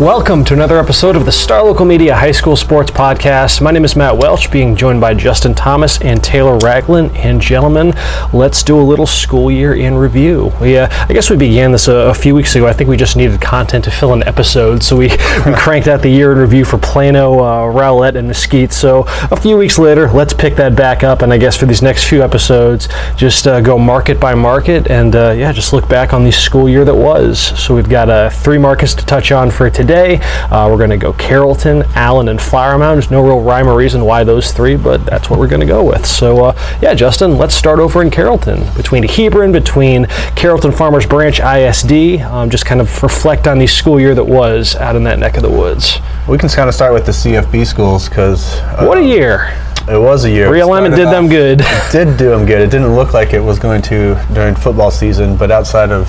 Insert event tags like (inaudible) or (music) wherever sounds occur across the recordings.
Welcome to another episode of the Star Local Media High School Sports Podcast. My name is Matt Welch, being joined by Justin Thomas and Taylor Ragland. And gentlemen, let's do a little school year in review. We, uh, I guess we began this a, a, few weeks ago. I think we just needed content to fill an episode, so we, (laughs) we cranked out the year in review for Plano, uh, Rowlett, and Mesquite. So a few weeks later, let's pick that back up. And I guess for these next few episodes, just uh, go market by market and uh, yeah, just look back on the school year that was. So we've got uh, three markets to touch on for today today. Uh, we're going to go Carrollton, Allen, and Flower Mound. There's no real rhyme or reason why those three, but that's what we're going to go with. So, uh, yeah, Justin, let's start over in Carrollton. Between Hebron, between Carrollton Farmers Branch ISD, um, just kind of reflect on the school year that was out in that neck of the woods. We can kind of start with the CFB schools because. Uh, what a year! It was a year. Realignment did off, them good. It did do them good. It didn't look like it was going to during football season, but outside of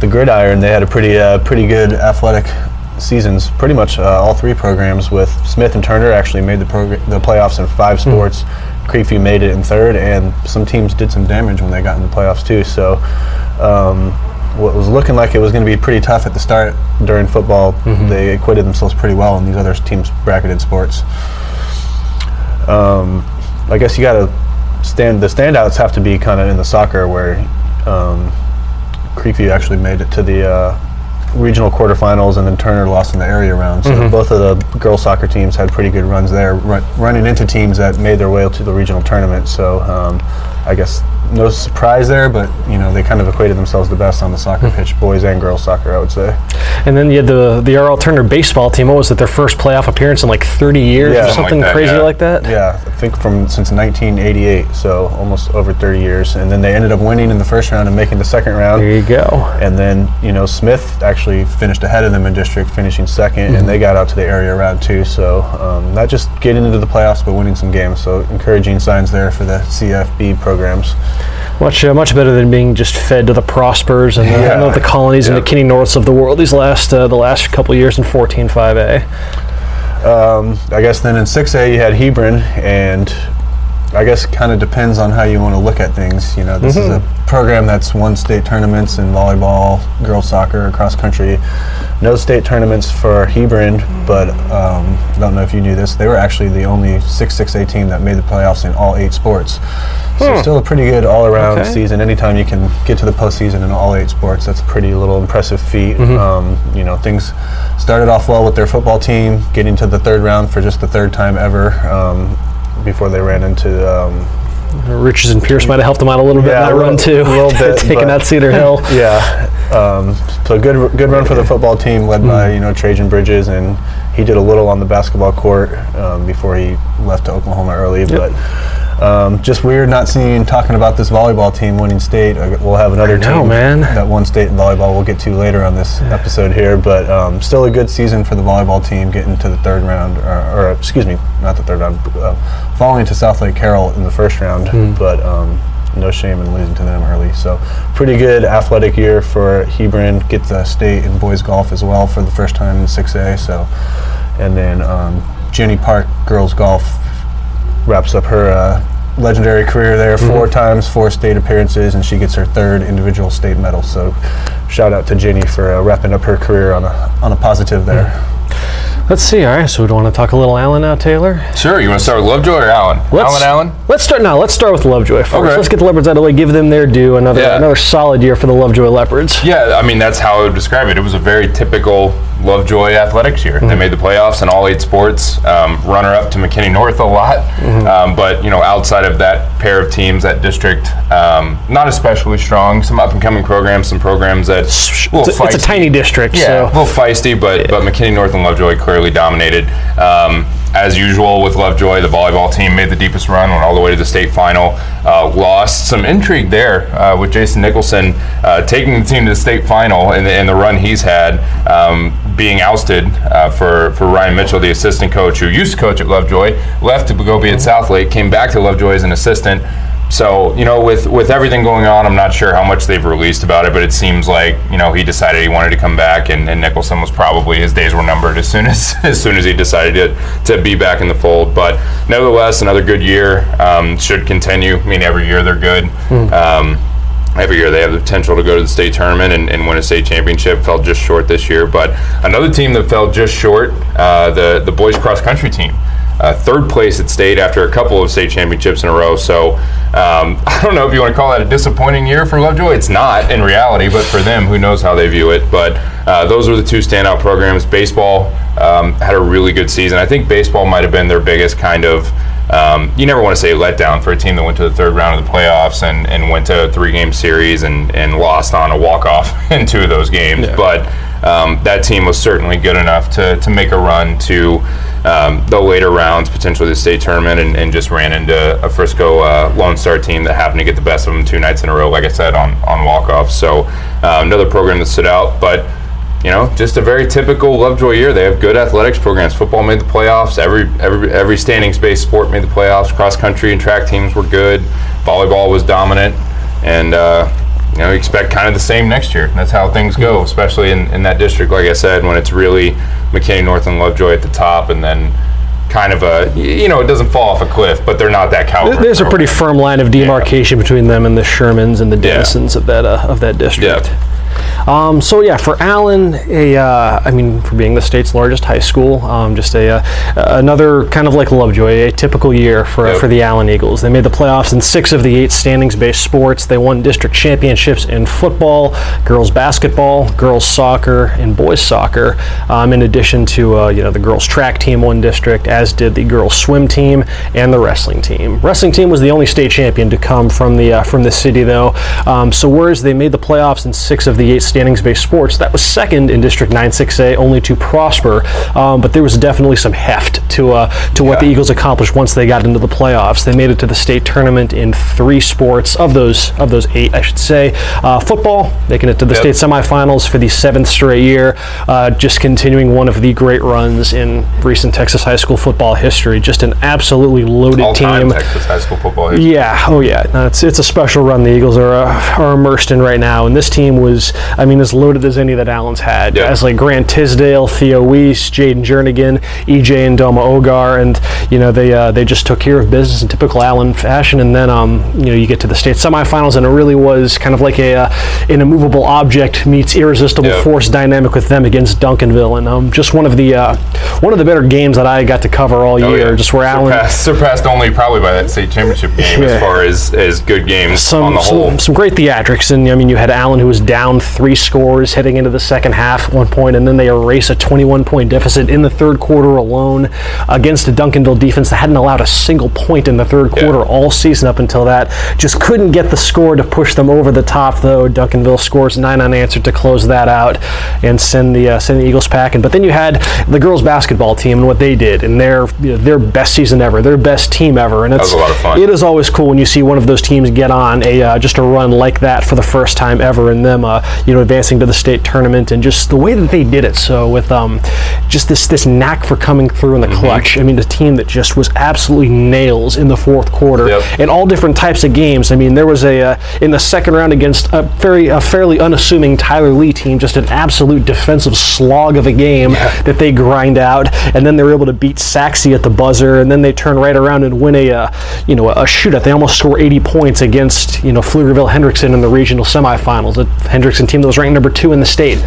the gridiron, they had a pretty uh, pretty good athletic seasons, pretty much uh, all three programs. With Smith and Turner actually made the progr- the playoffs in five hmm. sports. Mm-hmm. Creekview made it in third, and some teams did some damage when they got in the playoffs too. So, um, what was looking like it was going to be pretty tough at the start during football, mm-hmm. they acquitted themselves pretty well in these other teams' bracketed sports. Um, I guess you got to stand. The standouts have to be kind of in the soccer where um, Creekview actually made it to the uh, regional quarterfinals, and then Turner lost in the area round. So mm-hmm. both of the girls soccer teams had pretty good runs there, run, running into teams that made their way to the regional tournament. So um, I guess no surprise there, but you know they kind of equated themselves the best on the soccer hmm. pitch, boys and girls soccer, I would say. And then you had the the RL Turner baseball team. What was it? Their first playoff appearance in like 30 years, yeah, or something like that, crazy yeah. like that. Yeah, I think from since 1988, so almost over 30 years. And then they ended up winning in the first round and making the second round. There you go. And then you know Smith actually finished ahead of them in district, finishing 2nd mm-hmm. and they got out to the area round too. So um, not just getting into the playoffs, but winning some games. So encouraging signs there for the CFB programs. Much uh, much better than being just fed to the Prospers and yeah. the, the, colonies and the Kinney Norths of the world these last uh, the last couple years in 14 5A. Um, I guess then in 6A you had Hebron and I guess kind of depends on how you want to look at things. You know, this mm-hmm. is a program that's won state tournaments in volleyball, girls soccer, cross country. No state tournaments for Hebron, but um, I don't know if you knew this. They were actually the only 6-6A team that made the playoffs in all eight sports. So hmm. still a pretty good all-around okay. season. Anytime you can get to the postseason in all eight sports, that's a pretty little impressive feat. Mm-hmm. Um, you know, things started off well with their football team, getting to the third round for just the third time ever. Um, before they ran into. Um, Richards and Pierce might have helped them out a little bit yeah, in that run too. A little (laughs) bit, taking out Cedar Hill. (laughs) Yeah, um, so good good run for the football team, led by you know Trajan Bridges, and he did a little on the basketball court um, before he left to Oklahoma early, yep. but um, just weird not seeing talking about this volleyball team winning state. We'll have another know, team man. that won state in volleyball. We'll get to later on this episode here, but um, still a good season for the volleyball team, getting to the third round, or, or excuse me, not the third round, uh, falling to Southlake Carroll in the first round, mm. but. No shame in losing to them early. So, pretty good athletic year for Hebron. Get the state in boys golf as well for the first time in 6A. So, and then um, Jenny Park girls golf wraps up her uh, legendary career there. Mm-hmm. Four times, four state appearances, and she gets her third individual state medal. So, shout out to Jenny for uh, wrapping up her career on a on a positive there. Mm-hmm. Let's see. All right, so we want to talk a little Allen now, Taylor. Sure. You want to start with Lovejoy or Allen? Let's, Allen, Allen. Let's start now. Let's start with Lovejoy first. Okay. Let's get the Leopards out of the way. Give them their due. Another Yeah. another solid year for the Lovejoy Leopards. Yeah, I mean that's how I would describe it. It was a very typical Lovejoy athletics year. They made the playoffs in all eight sports. Um, runner up to McKinney North a lot, um, but you know outside of that pair of teams, that district um, not especially strong. Some up and coming programs, some programs that It's little a, tiny district, Yeah, a little feisty, but but McKinney North and Lovejoy clearly dominated. Um, as usual with Lovejoy, the volleyball team made the deepest run, went all the way to the state final. Uh, lost some intrigue there uh, with Jason Nicholson uh, taking the team to the state final and the, and the run he's had, um, being ousted uh, for for Ryan Mitchell, the assistant coach who used to coach at Lovejoy, left to go be at Southlake, came back to Lovejoy as an assistant. So you know, with with everything going on, I'm not sure how much they've released about it, but it seems like you know he decided he wanted to come back, and, and Nicholson was probably his days were numbered as soon (laughs) as as soon as he decided to, to be back in the fold. But nevertheless, another good year um, should continue. I mean, every year they're good. Um, every year they have the potential to go to the state tournament and, and win a state championship. Fell just short this year, but another team that fell just short, uh, the the boys cross country team. Uh, third place at state after a couple of state championships in a row. So um, (laughs) I don't know if you want to call that a disappointing year for Lovejoy. It's not in reality, but for them, who knows how they view it. But uh, those were the two standout programs. Baseball um, had a really good season. I think baseball might have been their biggest kind of um, you never want to say letdown for a team that went to the third round of the playoffs and, and went to a three game series and, and lost on a walk off (laughs) in two of those games. But um, that team was certainly good enough to, to make a run to um, the later rounds, potentially the state tournament, and, and just ran into a Frisco uh, Lone Star team that happened to get the best of them two nights in a row, like I said, on, on walk off. So uh, another program that stood out. But you know, just a very typical Lovejoy year. They have good athletics programs. Football made the playoffs. Every every every standings-based sport made the playoffs. Cross country and track teams were good. Volleyball was dominant, and uh, you know, you expect kind of the same next year. That's how things go, especially in, in that district. Like I said, when it's really McKinney North and Lovejoy at the top, and then kind of a you know, it doesn't fall off a cliff, but they're not that caliber. there's a pretty firm line of demarcation between them and the Shermans and the Yeah. Denisons of that uh, of that district. Yeah. Um, so yeah, for Allen, a uh, I mean, for being the state's largest high school, um, just a uh, another kind of like Lovejoy, a typical year for Yep. for the Allen Eagles. They made the playoffs in six of the eight standings-based sports. They won district championships in football, girls basketball, girls soccer, and boys soccer. Um, in addition to uh, you know the girls track team won district, as did the girls swim team and the wrestling team. Wrestling team was the only state champion to come from the uh, from the city though. Um, so whereas they made the playoffs in six of the eight standings-based sports, that was second in District 9-6A, only to Prosper. Um, but there was definitely some heft to uh, to what the Eagles accomplished once they got into the playoffs. They made it to the state tournament in three sports of those of those eight, I should say. Uh, football, making it to the Yep. state semifinals for the seventh straight year. Uh, just continuing one of the great runs in recent Texas high school football history. Just an absolutely loaded all-time team. Texas high school football. history. Yeah, oh yeah, no, it's it's a special run the Eagles are uh, are immersed in right now, and this team was, I mean, as loaded as any that Allen's had. Yeah. As like Grant Tisdale, Theo Weiss, Jaden Jernigan, EJ and Doma Ogar, and you know they uh, they just took care of business in typical Allen fashion, and then um you know you get to the state semifinals, and it really was kind of like a uh, an immovable object meets irresistible Yeah. force dynamic with them against Duncanville, and um just one of the uh, one of the better games that I got to cover all Oh, year, yeah. just where Allen surpassed, surpassed only probably by that state championship game as far as, as good games some, on the whole. some some great theatrics, and I mean, you had Allen who was down three scores heading into the second half at one point, and then they erase a 21 point deficit in the third quarter alone against a Duncanville defense that hadn't allowed a single point in the third Yeah. quarter all season up until that. Just couldn't get the score to push them over the top, though. Duncanville scores nine unanswered to close that out and send the uh, send the Eagles packing. But then you had the girls basketball team and what they did, and their you know, their best season ever, their best team ever, and it's was a lot of fun. it is always cool when you see one of those teams get on a uh, just a run like that for the first time ever, and them uh, you know advancing to the state tournament, and just the way that they did it. So with um, just this this knack for coming through in the Mm-hmm. clutch. I mean, the team that just was absolutely nails in the fourth quarter Yep. in all different types of games. I mean, there was a uh, in the second round against a very a fairly unassuming Tyler Lee team, just an absolute defensive slog of a game that they grind out, and then they were able to beat Sachse at the buzzer, and then they turn right around and win a uh, you know a shootout. They almost score 80 points against you know Pflugerville Hendrickson in the regional semifinals. A Hendrickson team that was ranked number two in the state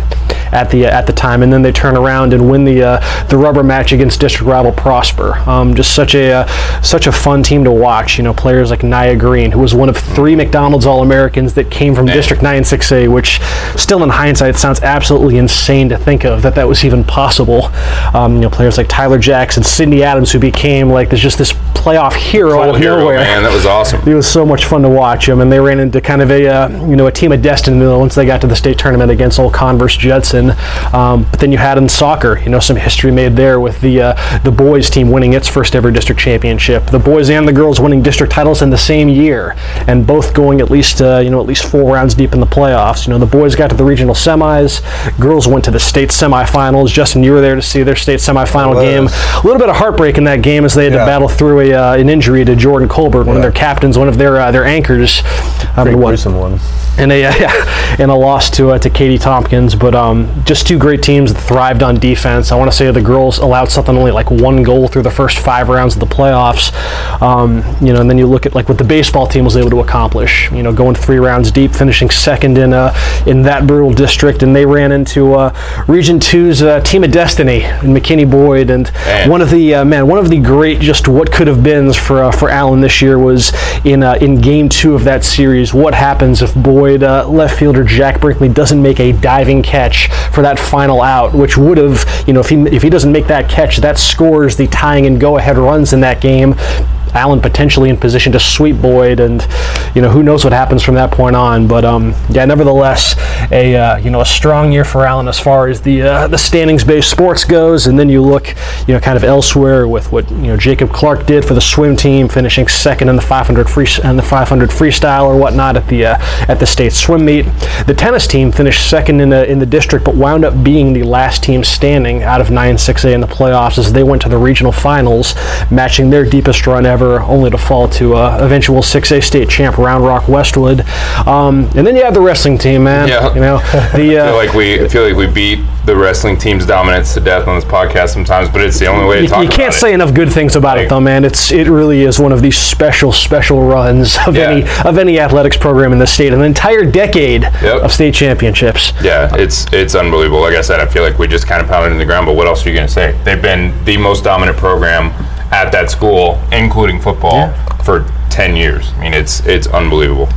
at the at the time, and then they turn around and win the uh, the rubber match against district rival Prosper. Um, just such a uh, such a fun team to watch. You know, players like Nia Green, who was one of three McDonald's All Americans that came from District 9 6A, which still in hindsight sounds absolutely insane to think of that that was even possible. Um, you know, players like Tyler Jackson, Sydney Adams, who became like there's just this playoff hero out of hero, nowhere. man, that was awesome. (laughs) It was so much fun to watch them, and they ran into kind of a uh, you know a team of destiny once they got to the state tournament against Old Converse Judson. Um, but then you had in soccer, you know, some history made there with the uh, the boys team winning its first ever district championship, the boys and the girls winning district titles in the same year, and both going at least uh, you know at least four rounds deep in the playoffs. You know, the boys got to the regional semis, girls went to the state semifinals. Justin, you were there to see their state semifinal game. A little bit of heartbreak in that game as they had to battle through a, uh, an injury to Jordan Colbert, one of their captains, one of their uh, their anchors. Um, what- gruesome one. and a (laughs) yeah, and a loss to uh, to Katy Tompkins. But um, just two great teams that thrived on defense. I want to say the girls allowed something only like one goal through the first five rounds of the playoffs. Um, you know, and then you look at like what the baseball team was able to accomplish. You know, going three rounds deep, finishing second in uh, in that brutal district, and they ran into uh, Region 2's uh, team of destiny in McKinney Boyd, and Man. one of the uh, man, one of the great just what could have beens for uh, for Allen this year was in uh, in game two of that series. What happens if Boyd uh, left fielder Jack Brinkley doesn't make a diving catch for that final out, which would have you know if he if he doesn't make that catch, that scores the tying and go ahead runs in that game. Allen potentially in position to sweep Boyd, and you know who knows what happens from that point on. But um, yeah, nevertheless, a uh, you know a strong year for Allen as far as the uh, the standings-based sports goes. And then you look, you know, kind of elsewhere with what you know Jacob Clark did for the swim team, finishing second in the 500 free and the 500 freestyle or whatnot at the uh, at the state swim meet. The tennis team finished second in the in the district, but wound up being the last team standing out of 9-6A in the playoffs as they went to the regional finals, matching their deepest run ever, only to fall to uh, eventual 6A state champ Round Rock Westwood. Um, and then you have the wrestling team, man. Yeah. You know, the (laughs) I feel uh, like we I feel like we beat the wrestling team's dominance to death on this podcast sometimes, but it's the only way to you, talk you can't say it. enough good things about it though man it's it really is one of these special special runs of Yeah. any of any athletics program in the state an entire decade Yep. of state championships Yeah, it's it's unbelievable. Like I said, I feel like we just kind of pounded in the ground. But what else are you going to say? They've been the most dominant program at that school, including football, for ten years. I mean, it's it's unbelievable.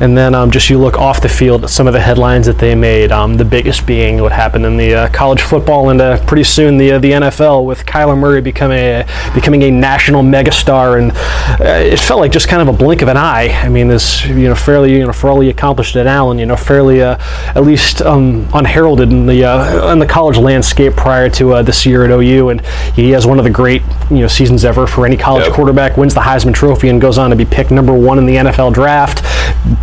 And then um, just you look off the field at some of the headlines that they made. Um, the biggest being what happened in the uh, college football and uh, pretty soon the uh, the NFL with Kyler Murray becoming a becoming a national megastar, and uh, it felt like just kind of a blink of an eye. I mean, this you know fairly you know fairly accomplished at Allen, you know fairly uh, at least um, unheralded in the uh, in the college landscape prior to uh, this year at OU, and he has one of the great you know seasons ever for any college Yep. quarterback. Wins the Heisman Trophy and goes on to be picked number one in the NFL draft.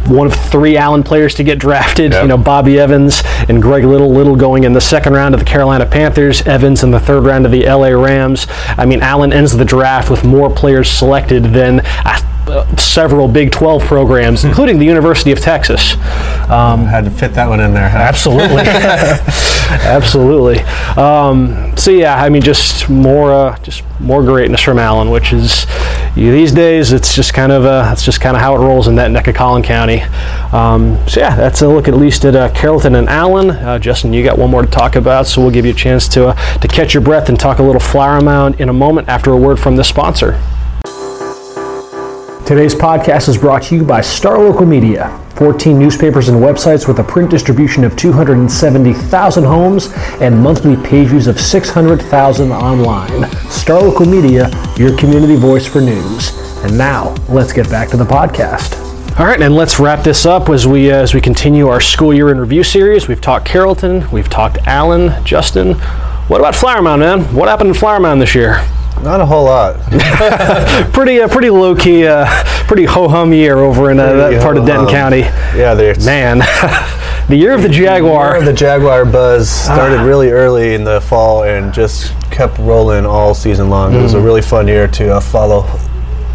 One of three Allen players to get drafted. Yep. You know Bobby Evans and Greg Little. Little going in the second round of the Carolina Panthers. Evans in the third round of the LA Rams. I mean Allen ends the draft with more players selected than. Uh, uh, several Big 12 programs, including the University of Texas. Um, Had to fit that one in there. huh? Absolutely, (laughs) (laughs) absolutely. Um, so yeah, I mean, just more, uh, just more greatness from Allen, which is you, these days it's just kind of, uh, that's just kind of how it rolls in that neck of Collin County. Um, so yeah, that's a look at least at uh, Carrollton and Allen. Uh, Justin, you got one more to talk about, so we'll give you a chance to uh, to catch your breath and talk a little Flower Mound in a moment after a word from the sponsor. Today's podcast is brought to you by Star Local Media. 14 newspapers and websites with a print distribution of 270,000 homes and monthly page views of 600,000 online. Star Local Media, your community voice for news. And now, let's get back to the podcast. All right, and let's wrap this up as we uh, as we continue our school year in review series. We've talked Carrollton, we've talked Allen, Justin. What about Flower Mound, man? What happened in Flower Mound this year? Not a whole lot. (laughs) Pretty, uh, pretty low key, uh, pretty ho hum year over in uh, that part of Denton. County. Yeah, there's Man, (laughs) the year of the Jaguar. The Jaguar buzz started Ah. really early in the fall and just kept rolling all season long. It was a really fun year to uh, follow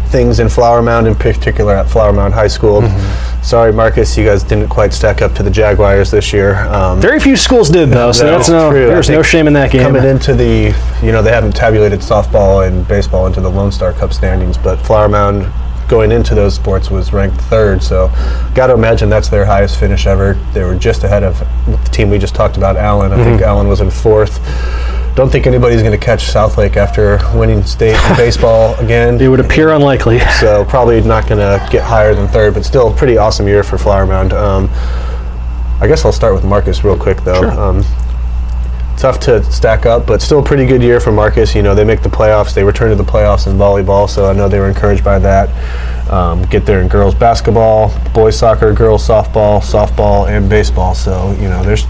things in Flower Mound, in particular at Flower Mound High School. Mm-hmm. Sorry, Marcus, you guys didn't quite stack up to the Jaguars this year. Um, Very few schools did though, so That's that's no. true. There's no shame in that game. Coming into the, you know, they haven't tabulated softball and baseball into the Lone Star Cup standings, but Flower Mound going into those sports was ranked third. So, got to imagine that's their highest finish ever. They were just ahead of the team we just talked about, Allen. I think Allen was in fourth. Don't think anybody's going to catch Southlake after winning state in (laughs) baseball again. It would appear unlikely. (laughs) So probably not going to get higher than third, but still pretty awesome year for Flower Mound. Um, I guess I'll start with Marcus real quick though. Sure. Um, tough to stack up, but still a pretty good year for Marcus. You know, they make the playoffs. They return to the playoffs in volleyball, so I know they were encouraged by that. Um, get there in girls basketball, boys soccer, girls softball, softball, and baseball. So you know, there's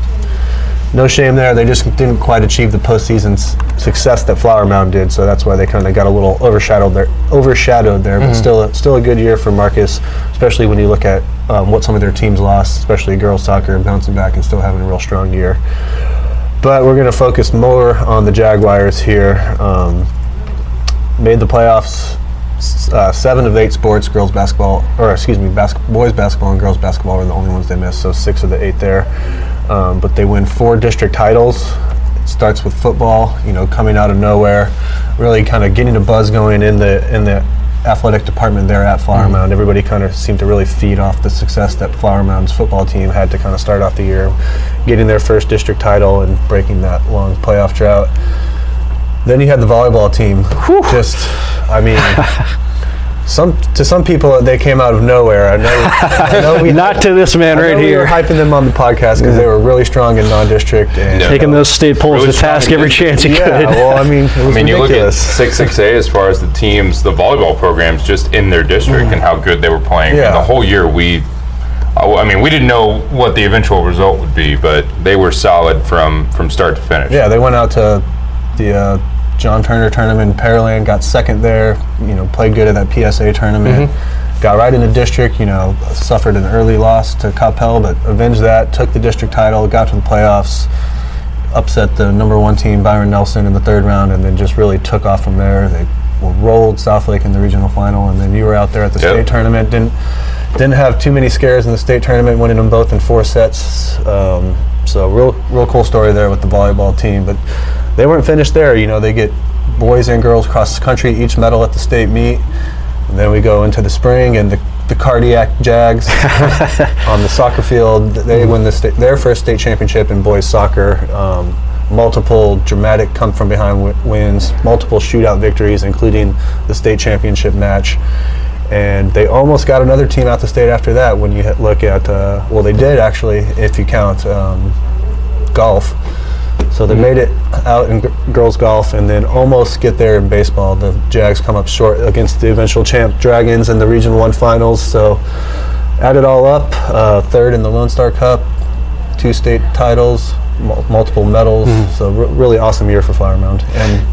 no shame there. They just didn't quite achieve the postseason success that Flower Mound did, so that's why they kind of got a little overshadowed there. Overshadowed there, but still, a, still a good year for Marcus, especially when you look at um, what some of their teams lost, especially girls soccer, bouncing back and still having a real strong year. But we're going to focus more on the Jaguars here. Um, made the playoffs. Uh, seven of eight sports, girls basketball, or excuse me, bas- boys basketball and girls basketball were the only ones they missed. So six of the eight there. Um, but they win four district titles. It starts with football, you know, coming out of nowhere, really kind of getting a buzz going in the in the athletic department there at Flower Mound. Everybody kind of seemed to really feed off the success that Flower Mound's football team had to kind of start off the year, getting their first district title and breaking that long playoff drought. Then you had the volleyball team. Just, I mean, (laughs) some to some people they came out of nowhere. I know, I know we (laughs) Not to this man I know right we were here. hyping them on the podcast because they were really strong in non-district and Yeah. Taking those state polls Really to task every chance he Yeah, could. well, I mean, it was I mean, you look at six six A as far as the teams, the volleyball programs just in their district and how good they were playing. I mean, Yeah. the whole year we, I I mean, we didn't know what the eventual result would be, but they were solid from from start to finish. Yeah, they went out to the uh, John Turner tournament in Pearland, got second there. You know, played good at that PSA tournament. Got right in the district. You know, suffered an early loss to Coppell, but avenged that. Took the district title. Got to the playoffs. Upset the number one team, Byron Nelson, in the third round, and then just really took off from there. They rolled Southlake in the regional final, and then you were out there at the Yep. state tournament. Didn't didn't have too many scares in the state tournament, winning them both in four sets. Um, so real, real cool story there with the volleyball team. But they weren't finished there. You know, they get boys and girls across the country each medal at the state meet. And then we go into the spring and the, the cardiac Jags (laughs) on the soccer field. They win the state, their first state championship in boys soccer. Um, multiple dramatic come from behind w- wins, multiple shootout victories, including the state championship match. And they almost got another team out the state after that. When you look at, uh, well, they did actually, if you count um, golf. So they made it out in g- girls golf, and then almost get there in baseball. The Jags come up short against the eventual champ Dragons in the Region One finals. So add it all up, uh, third in the Lone Star Cup, two state titles, mul- multiple medals. So re- really awesome year for Flower Mound. And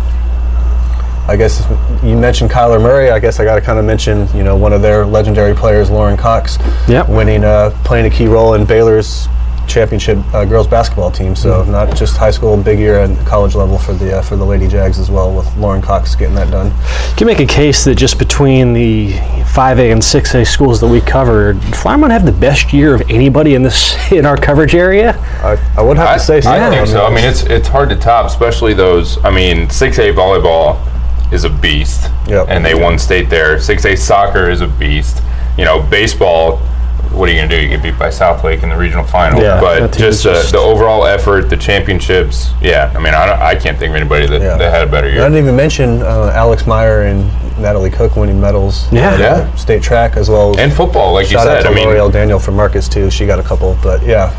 I guess you mentioned Kyler Murray. I guess I got to kind of mention, you know, one of their legendary players, Lauren Cox, Yep. winning, uh, playing a key role in Baylor's championship uh, girls basketball team. So not just high school, big year at college level for the uh, for the Lady Jags as well, with Lauren Cox getting that done. Can you can make a case that just between the 5A and 6A schools that we covered, Flower have the best year of anybody in this (laughs) in our coverage area. I, I would have I, to say so. I think on so. I mean, it's it's hard to top, especially those. I mean, six A volleyball is a beast, Yep. and they won state there. Six A soccer is a beast. You know, baseball. What are you gonna do? You get beat by Southlake in the regional final. Yeah, but just, is the, just- the overall effort, the championships. Yeah, I mean, I, don't, I can't think of anybody that, Yeah. that had a better year. I didn't even mention uh, Alex Meyer and Natalie Cook winning medals. Yeah. at, uh, Yeah. State track as well. as And football, like you Shout out said. to I mean, L'Oreal Daniel from Marcus too. She got a couple, but yeah,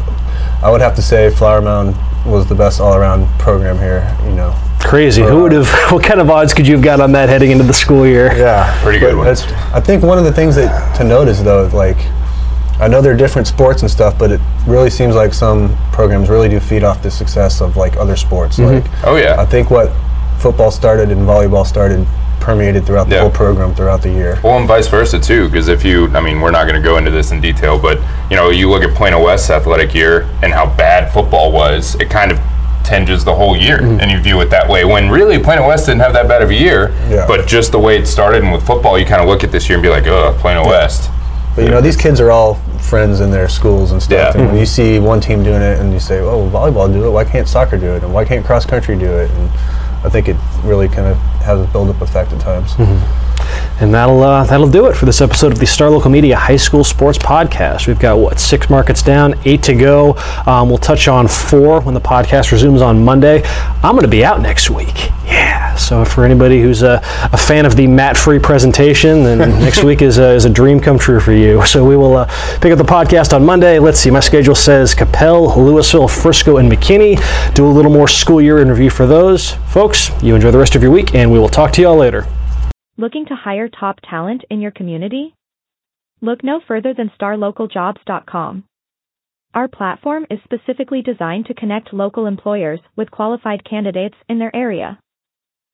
I would have to say Flower Mound was the best all-around program here. You know, Crazy. Who would have? (laughs) What kind of odds could you have got on that heading into the school year? yeah, Pretty good But ones. that's- I think one of the things that to note is though, like, I know they're different sports and stuff, but it really seems like some programs really do feed off the success of like other sports. Like, Oh, yeah. I think what football started and volleyball started permeated throughout the Yeah. whole program throughout the year. Well, and vice versa too, because if you, I mean, we're not going to go into this in detail, but you know, you look at Plano West's athletic year and how bad football was, it kind of tinges the whole year, Mm-hmm. and you view it that way. When really Plano West didn't have that bad of a year, Yeah. but just the way it started, and with football, you kind of look at this year and be like, oh, Plano West. But you know, these kids are all friends in their schools and stuff. Yeah. And when you see one team doing it, and you say, "Oh, volleyball do it. Why can't soccer do it? And why can't cross country do it?" And I think it really kind of has a build-up effect at times. And that'll uh, that'll do it for this episode of the Star Local Media High School Sports Podcast. We've got what six markets down, eight to go. Um, we'll touch on four when the podcast resumes on Monday. I'm going to be out next week. Yeah. So for anybody who's a, a fan of the Matt-free presentation, then (laughs) next week is a, is a dream come true for you. So we will uh, pick up the podcast on Monday. Let's see. My schedule says Coppell, Lewisville, Frisco, and McKinney. Do a little more school year interview for those folks. You enjoy the rest of your week, and we will talk to y'all later. Looking to hire top talent in your community? Look no further than starlocaljobs.com. Our platform is specifically designed to connect local employers with qualified candidates in their area.